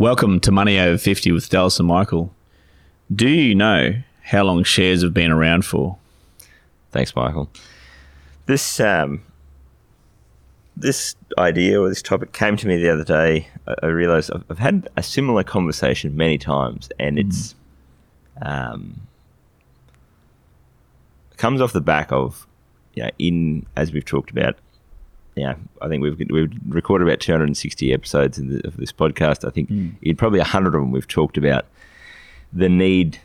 Welcome to Money Over 50 with Dallas and Michael. Do you know how long shares have been around for? Thanks, Michael. This um, this idea or this topic came to me the other day. I, I realized I've, I've, had a similar conversation many times, and it's um, comes off the back of yeah, you know, in as we've talked about yeah, I think we've we've recorded about 260 episodes the, of this podcast. I think mm. in probably 100 of them we've talked about the need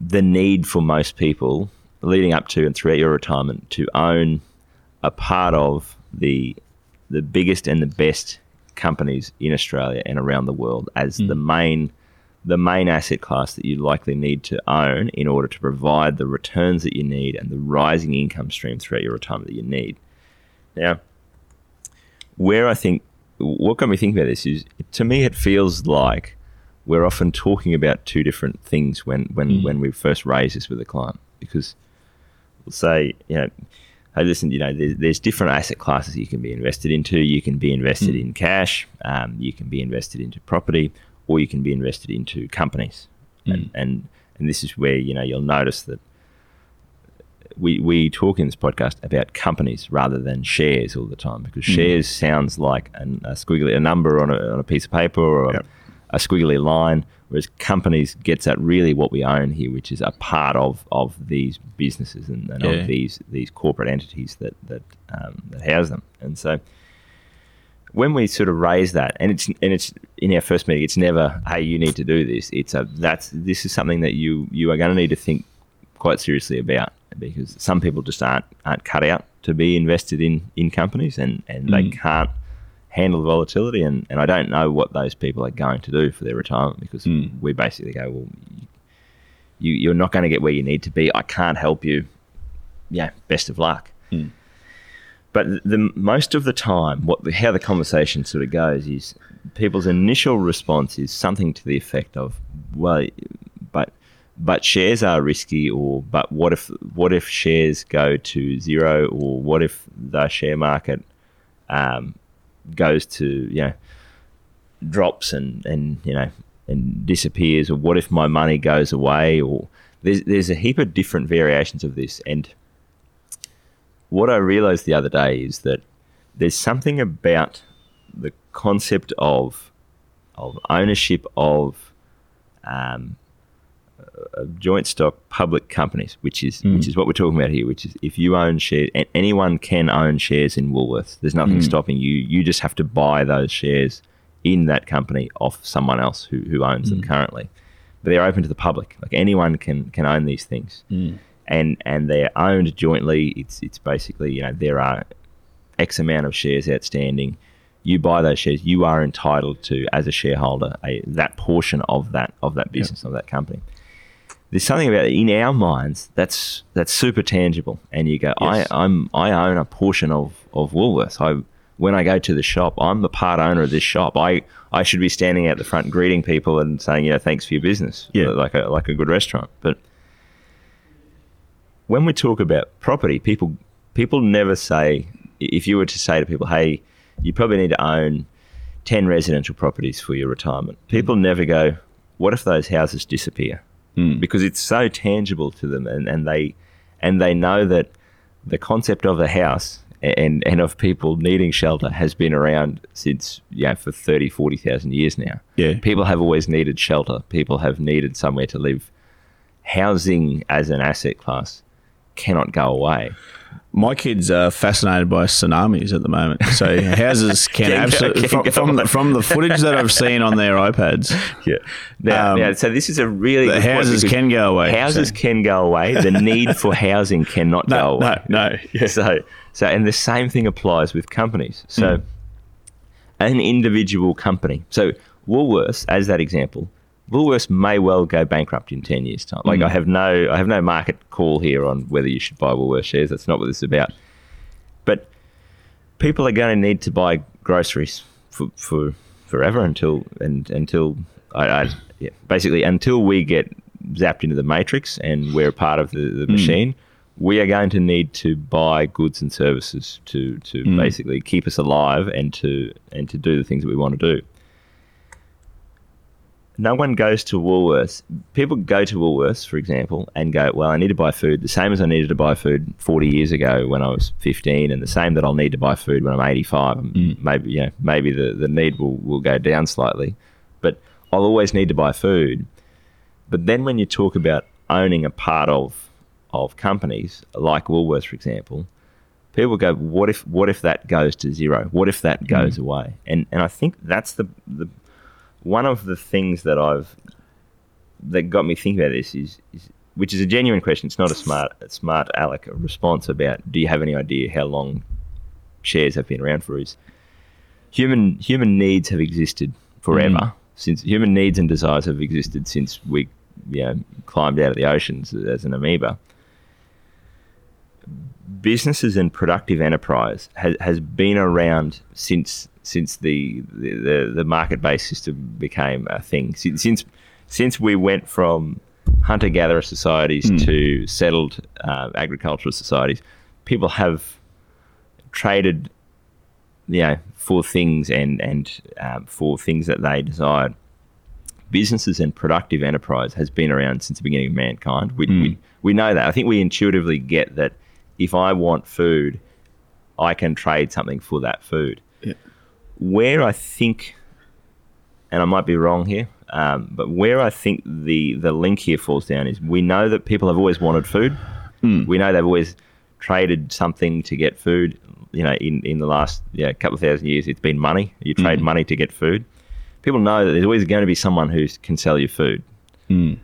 the need for most people leading up to and throughout your retirement to own a part of the the biggest and the best companies in Australia and around the world as mm. the main the main asset class that you likely need to own in order to provide the returns that you need and the rising income stream throughout your retirement that you need. Now, where I think what got me thinking about this is to me it feels like we're often talking about two different things when when mm. when we first raise this with a client because we'll say you know hey listen you know there's, there's different asset classes you can be invested into you can be invested mm. in cash um, you can be invested into property or you can be invested into companies mm. and, and and this is where you know you'll notice that we, we talk in this podcast about companies rather than shares all the time because mm. shares sounds like an, a squiggly a number on a, on a piece of paper or yep. a, a, squiggly line, whereas companies gets at really what we own here, which is a part of, of these businesses and, and yeah. of these these corporate entities that that um, that house them. And so when we sort of raise that, and it's and it's in our first meeting, it's never, hey, you need to do this. It's a that's this is something that you you are going to need to think quite seriously about because some people just aren't aren't cut out to be invested in in companies and and mm. they can't handle the volatility and, and I don't know what those people are going to do for their retirement because mm. we basically go well you you're not going to get where you need to be I can't help you yeah best of luck mm. but the most of the time what the, how the conversation sort of goes is people's initial response is something to the effect of well but shares are risky or but what if what if shares go to zero or what if the share market um, goes to you know drops and and you know and disappears or what if my money goes away or there's there's a heap of different variations of this. And what I realized the other day is that there's something about the concept of of ownership of um, joint stock public companies, which is mm. which is what we're talking about here. Which is if you own shares, anyone can own shares in Woolworths. There's nothing mm. stopping you. You just have to buy those shares in that company off someone else who, who owns mm. them currently. But they're open to the public. Like anyone can can own these things, mm. and and they're owned jointly. It's it's basically you know there are X amount of shares outstanding. You buy those shares, you are entitled to, as a shareholder, a, that portion of that of that business yep. of that company there's something about it in our minds that's that's super tangible, and you go, yes. I I'm I own a portion of of Woolworths. I when I go to the shop, I'm the part owner of this shop. I, I should be standing out the front greeting people and saying, you know, thanks for your business, uh, yeah. like a like a good restaurant. But when we talk about property, people people never say if you were to say to people, hey, you probably need to own ten residential properties for your retirement. People never go, what if those houses disappear? Mm. because it's so tangible to them, and, and they and they know that the concept of a house and, and of people needing shelter has been around since yeah for 30 40,000 years now. Yeah. People have always needed shelter. People have needed somewhere to live. Housing as an asset class cannot go away my kids are fascinated by tsunamis at the moment. So houses can, absolutely from, from, the, from the footage that I've seen on their iPads. Yeah. Now, um, now so this is a really the houses can go away. Houses so. can go away. The need for housing cannot no, go away. No, no. Yeah. So so and the same thing applies with companies. So mm. an individual company. So Woolworths, as that example, Woolworths may well go bankrupt in ten years' time. Like mm. I have no, I have no market call here on whether you should buy Woolworths shares. That's not what this is about. But people are going to need to buy groceries for, for forever until and until I, I yeah, basically until we get zapped into the matrix and we're a part of the, the mm. machine. We are going to need to buy goods and services to to mm. basically keep us alive and to and to do the things that we want to do no one goes to Woolworths. People go to Woolworths, for example, and go, "Well, I need to buy food the same as I needed to buy food 40 years ago when I was 15, and the same that I'll need to buy food when I'm 85. Mm. And Maybe, you know, maybe the, the need will, will go down slightly, but I'll always need to buy food. But then when you talk about owning a part of of companies like Woolworths, for example, people go, "What if what if that goes to zero? What if that mm. goes away?" And and I think that's the the one of the things that I've that got me thinking about this is, is which is a genuine question. It's not a smart a smart Alec response about do you have any idea how long shares have been around for? Is human human needs have existed forever mm. since human needs and desires have existed since we you know, climbed out of the oceans as an amoeba. Businesses and productive enterprise has, has been around since since the the, the, the market based system became a thing. Since since, since we went from hunter gatherer societies to settled uh, agricultural societies, people have traded, you know, for things and and um, for things that they desired. Businesses and productive enterprise has been around since the beginning of mankind. We, we we know that. I think we intuitively get that. If I want food, I can trade something for that food where I think, and I might be wrong here, um, but where I think the the link here falls down is we know that people have always wanted food. Hmm. We know they've always traded something to get food. You know, in, in the last yeah, couple of thousand years, it's been money. You hmm. trade money to get food. People know that there's always going to be someone who can sell you food. Hmm.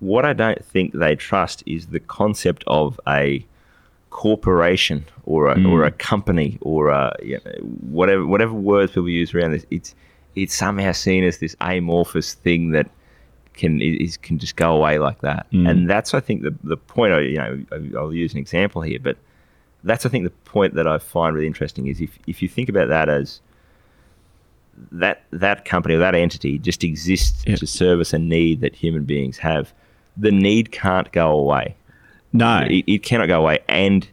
What I don't think they trust is the concept of a corporation or a, or a mm. company or a you know, whatever whatever words people use around this. It's it's somehow seen as this amorphous thing that can is can just go away like that. Mm. And that's I think the the point. I you know I- I'll use an example here, but that's I think the point that I find really interesting is if if you think about that as that that company or that entity just exists Yeah. to service a need that human beings have. The need can't go away. No. It, it cannot go away, and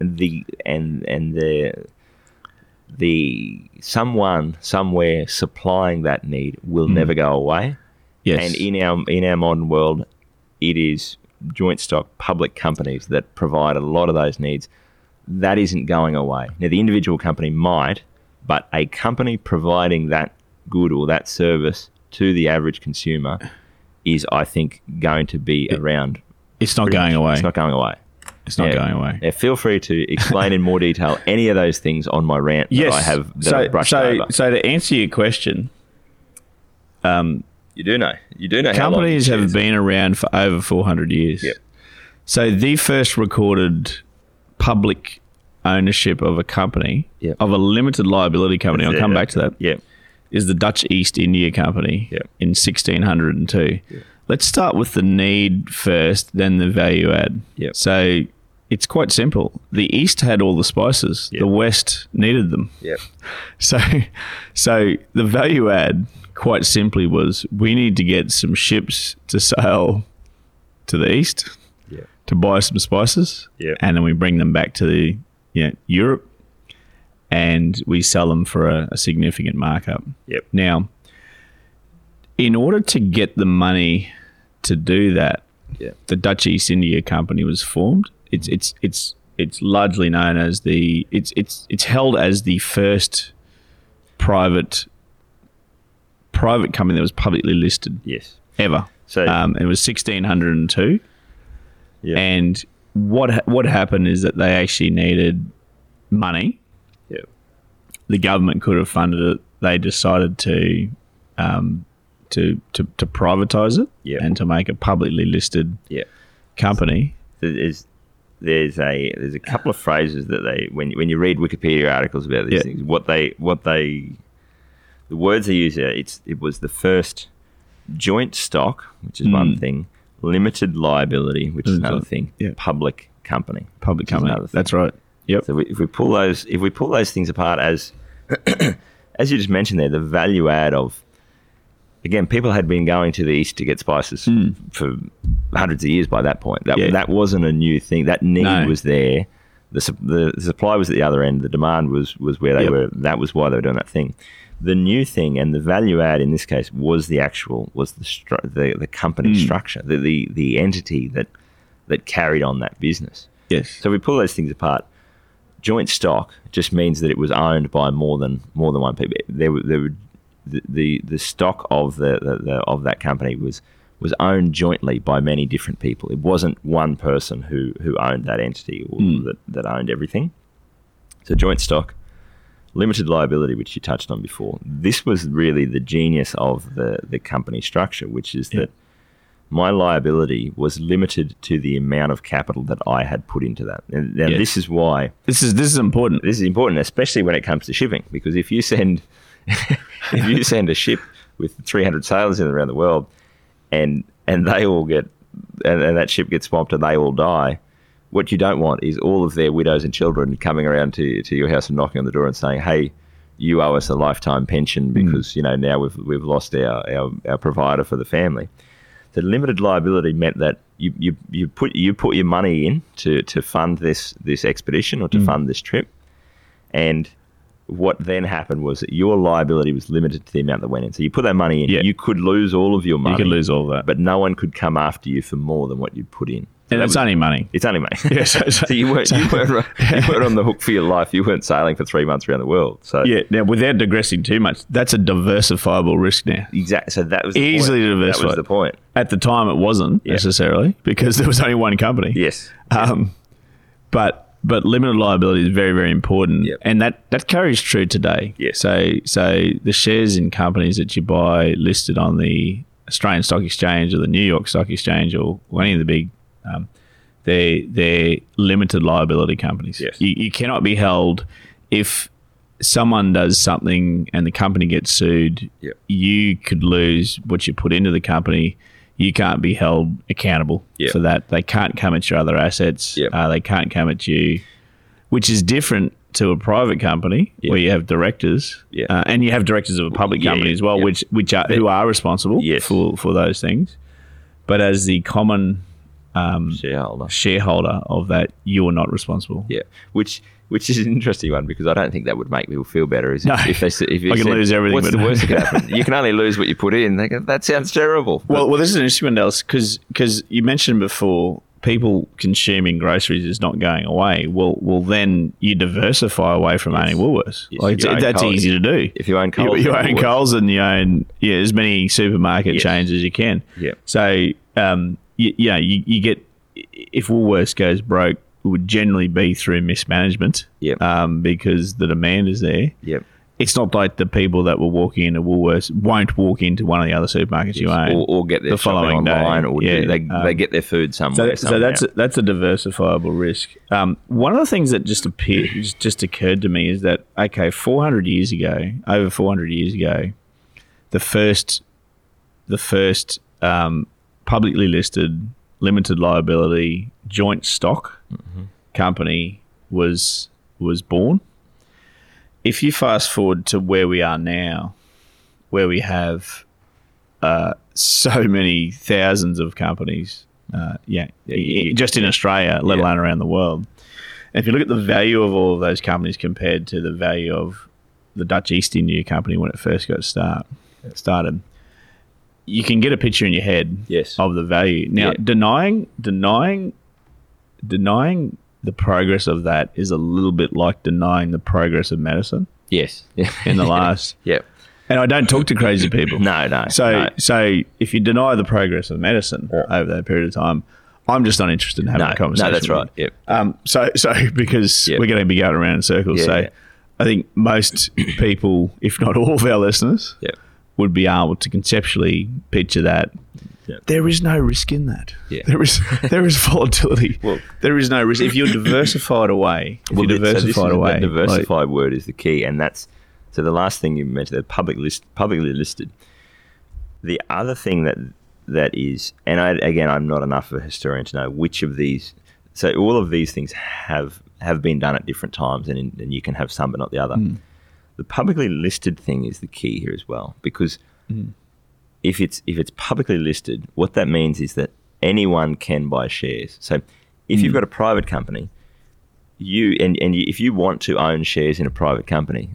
the and and the the someone somewhere supplying that need will hmm. never go away. yes. And in our in our modern world, it is joint stock public companies that provide a lot of those needs. That isn't going away. Now, the individual company might, but a company providing that good or that service to the average consumer is, I think, going to be around. It's not going much. away. It's not going away. It's not Yeah. going away. Now, feel free to explain in more detail any of those things on my rant Yes. that I have that so, I've brushed so, over. so to answer your question, um, You do know. You do know how long companies have been around for over 400 years. Yep. So the first recorded public ownership of a company, Yep. of a limited liability company, I'll come yeah. back to that, Yeah. is the Dutch East India Company Yep. in 1602. Let's start with the need first, then the value add. Yep. So it's quite simple. The East had all the spices, Yep. the West needed them. Yep. So, so the value add, quite simply, was we need to get some ships to sail to the east Yep. to buy some spices, Yep. and then we bring them back to the you know, Europe, and we sell them for a, a significant markup. Yep. Now, in order to get the money to do that, Yeah. the Dutch East India Company was formed. It's it's it's it's largely known as the it's it's it's held as the first private private company that was publicly listed Yes. ever. So Um, it was sixteen hundred and two, yeah. and what ha- what happened is that they actually needed money. yeah. The government could have funded it. They decided to um, to, to to privatize it Yeah. and to make a publicly listed Yeah. company. there's there's a there's a couple of phrases that they when when you read Wikipedia articles about these Yeah. things, what they what they the words they use there. It's it was the first joint stock, which is one Mm. thing. Limited liability, which is Mm, another thing. Public company, Public company. That's right. Yep. So we, if we pull those, if we pull those things apart, as as you just mentioned there, the value add of again, people had been going to the east to get spices for hundreds of years by that point. That. Yeah. that wasn't a new thing. That need No. was there. The, su- the the supply was at the other end. The demand was was where they Yep. were. That was why they were doing that thing. The new thing and the value add in this case was the actual was the stru- the, the company Hmm. structure, the, the the entity that that carried on that business. Yes. So we pull those things apart. Joint stock just means that it was owned by more than more than one people. There, were- there were the, the the stock of the, the, the of that company was was owned jointly by many different people. It wasn't one person who who owned that entity or hmm. that, that owned everything. So joint stock, limited liability, which you touched on before. This was really the genius of the the company structure, which is Yeah. that my liability was limited to the amount of capital that I had put into that. And, and Yes. this is why This is this is important. this is important, especially when it comes to shipping, because if you send if you send a ship with 300 sailors in around the world, and and they all get and, and that ship gets swamped and they all die, what you don't want is all of their widows and children coming around to to your house and knocking on the door and saying, "Hey, you owe us a lifetime pension hmm. because you know now we've we've lost our our, our provider for the family." The limited liability meant that you, you, you put you put your money in to, to fund this this expedition or to hmm. fund this trip, and what then happened was that your liability was limited to the amount that went in. So you put that money in, Yeah. you could lose all of your money. You could lose all that. but no one could come after you for more than what you'd put in. So and it's was- only money. it's only money. Yeah, so- so- so you weren't you weren't, you weren't on the hook for your life. You weren't sailing for three months around the world. So Yeah. Now, without digressing too much, that's a diversifiable risk now. exactly. So that was the Easily point. That was the point. At the time, it wasn't Yeah. necessarily because there was only one company. Yes. Um, but but limited liability is very very important, Yep. and that that carries true today. Yes. So so the shares in companies that you buy listed on the Australian Stock Exchange or the New York Stock Exchange or any of the big, um, they they're limited liability companies. Yes. You, you cannot be held if someone does something and the company gets sued. Yep. You could lose what you put into the company. You can't be held accountable Yep. for that. They can't come at your other assets. Yep. Uh, they can't come at you, which is different to a private company Yep. where you have directors, uh, and you have directors of a public company as well, which which are who are responsible Yes. for for those things. But as the common Shareholder. shareholder of that, you are not responsible. Yeah, which which is an interesting one because I don't think that would make people feel better. Is No. if they s- if you I can said, lose everything, What's but- the worst that could happen? You can only lose what you put in. They go, that sounds terrible. But- Well, well, this is an interesting one, Dallas, because because you mentioned before people consuming groceries is not going away. Well, well, then you diversify away from owning Woolworths. Yes, Like, own that's Coles. easy to do. if you own Coles, you then own Woolworths. Coles and you own yeah as many supermarket Yes. chains as you can. Yeah. So um, you, you you, you get if Woolworths goes broke, it would generally be through mismanagement. Yep. Um, because the demand is there. Yep. It's not like the people that were walking into Woolworths won't walk into one of the other supermarkets you own. or, or get their the following day. online, or do- Yeah, they, um, they get their food somewhere. so, so that's a, that's a diversifiable risk. Um, one of the things that just appeared, just, just occurred to me is that okay, 400 years ago, over 400 years ago, the first, the first um, publicly listed limited liability joint stock company was was born. If you fast forward to where we are now, where we have uh, so many thousands of companies, uh, yeah, Yeah, you- i- just in Australia, let Yeah. alone around the world. And if you look at the value of all of those companies compared to the value of the Dutch East India Company when it first got start started, you can get a picture in your head Yes. of the value. Now, Yeah. denying denying denying the progress of that is a little bit like denying the progress of medicine yes. in the last. Yep. And I don't talk to crazy people. No, no. So, no. so if you deny the progress of medicine Yeah. over that period of time, I'm just not interested in having no, a conversation. no, that's right. Yep. Um, so, so because Yeah. we're going to be going around in circles, Yeah, so. I think most people, if not all of our listeners, Yep. Would be able to conceptually picture that. Yeah. There is no risk in that. Yeah. There is there is volatility. Well- there is no risk if you're diversified away. If Well, you're th- so this diversified away, That diversified word is the key, and that's So the last thing you mentioned, they're public list, publicly listed. The other thing that that is, and I, again, I'm not enough of a historian to know which of these. So all of these things have have been done at different times, and, in, and you can have some but not the other. Hmm. The publicly listed thing is the key here as well, because mm. if it's if it's publicly listed, what that means is that anyone can buy shares. So if you've mm. got a private company, you and and you, if you want to own shares in a private company,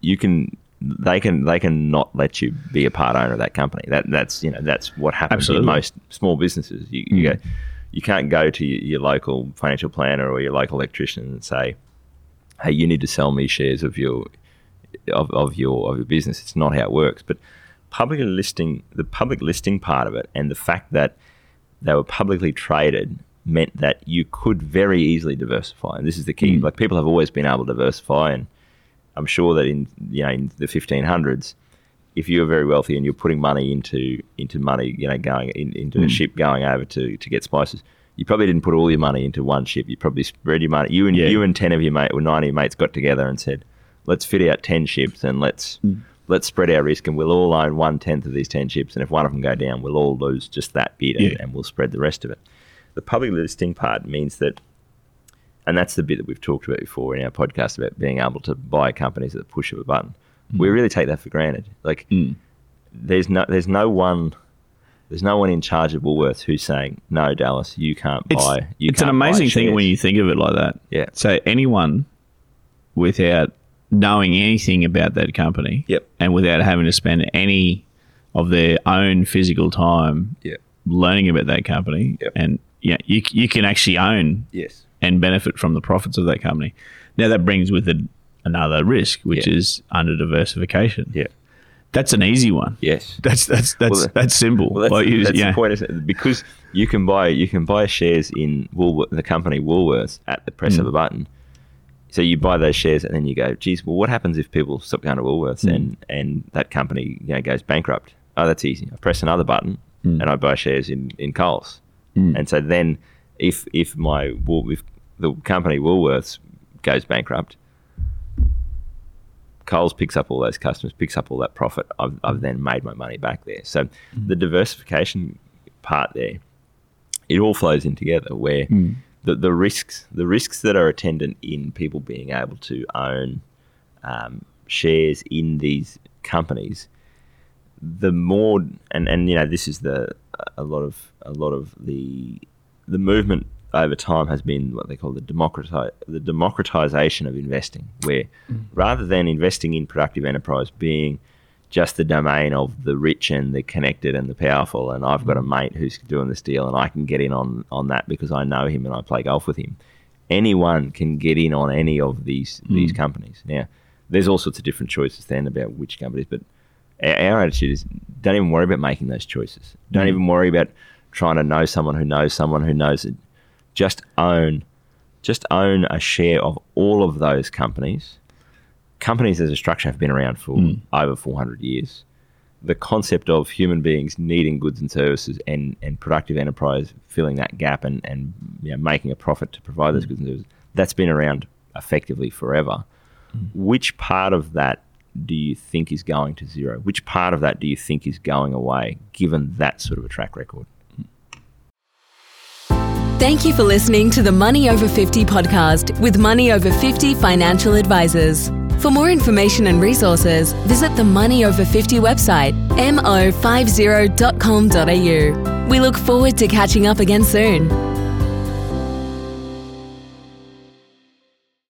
you can they can they can not let you be a part owner of that company. That that's you know that's what happens Absolutely. in most small businesses. You, you mm. go, you can't go to your, your local financial planner or your local electrician and say, "Hey, you need to sell me shares of your of, of your of your business." It's not how it works. But publicly listing the public listing part of it and the fact that they were publicly traded meant that you could very easily diversify. And this is the key. Mm. Like people have always been able to diversify, and I'm sure that in you know in the 1500s, if you were very wealthy and you're putting money into into money, you know, going in, into a mm. ship going over to to get spices. You probably didn't put all your money into one ship. You probably spread your money. You and Yeah. you and ten of your mate or nine of your mates got together and said, "Let's fit out ten ships and let's hmm. let's spread our risk and we'll all own one tenth of these ten ships. And if one of them go down, we'll all lose just that bit and, Yeah. and we'll spread the rest of it." The public listing part means that and that's the bit that we've talked about before in our podcast about being able to buy companies at the push of a button. Hmm. We really take that for granted. Like hmm. there's no there's no one there's no one in charge of Woolworths who's saying no, Dallas, you can't It's, buy. You it's an can't buy amazing thing when you think of it like that. Yeah. So anyone without knowing anything about that company Yep. and without having to spend any of their own physical time Yeah. learning about that company Yep. and yeah, you, you can actually own Yes. and benefit from the profits of that company. Now that brings with it another risk, which Yeah. is under diversification. Yeah. That's an easy one. Yes. That's that's that's Well, that's simple. Well, that's, Like you- that's yeah. the point. Because you can buy you can buy shares in Woolworth, the company Woolworths at the press Mm. of a button. So you buy those shares and then you go, geez, well, what happens if people stop going to Woolworths Mm. and and that company you know goes bankrupt? Oh, that's easy. I press another button Mm. and I buy shares in in Coles. And so then, if if my if the company Woolworths goes bankrupt, Coles picks up all those customers, picks up all that profit. I've, I've then made my money back there. So the diversification part there, it all flows in together. Where the, the risks, the risks that are attendant in people being able to own um, shares in these companies, the more and and you know this is the a lot of a lot of the the movement over time has been what they call the democratize the democratization of investing, where mm. rather than investing in productive enterprise being just the domain of the rich and the connected and the powerful, and I've got a mm. mate who's doing this deal and I can get in on on that because I know him and I play golf with him. Anyone can get in on any of these mm. these companies. Now, there's all sorts of different choices then about which companies, but our, our attitude is don't even worry about making those choices. Don't even worry about trying to know someone who knows someone who knows it. Just own, just own a share of all of those companies. Companies as a structure have been around for hmm. over 400 years. The concept of human beings needing goods and services and, and productive enterprise filling that gap and, and you know, making a profit to provide those hmm. goods and services, that's been around effectively forever. Hmm. Which part of that do you think is going to zero? Which part of that do you think is going away, given that sort of a track record? Thank you for listening to the Money Over 50 podcast with Money Over 50 financial advisors. For more information and resources, visit the Money Over 50 website, mo50.com.au. We look forward to catching up again soon.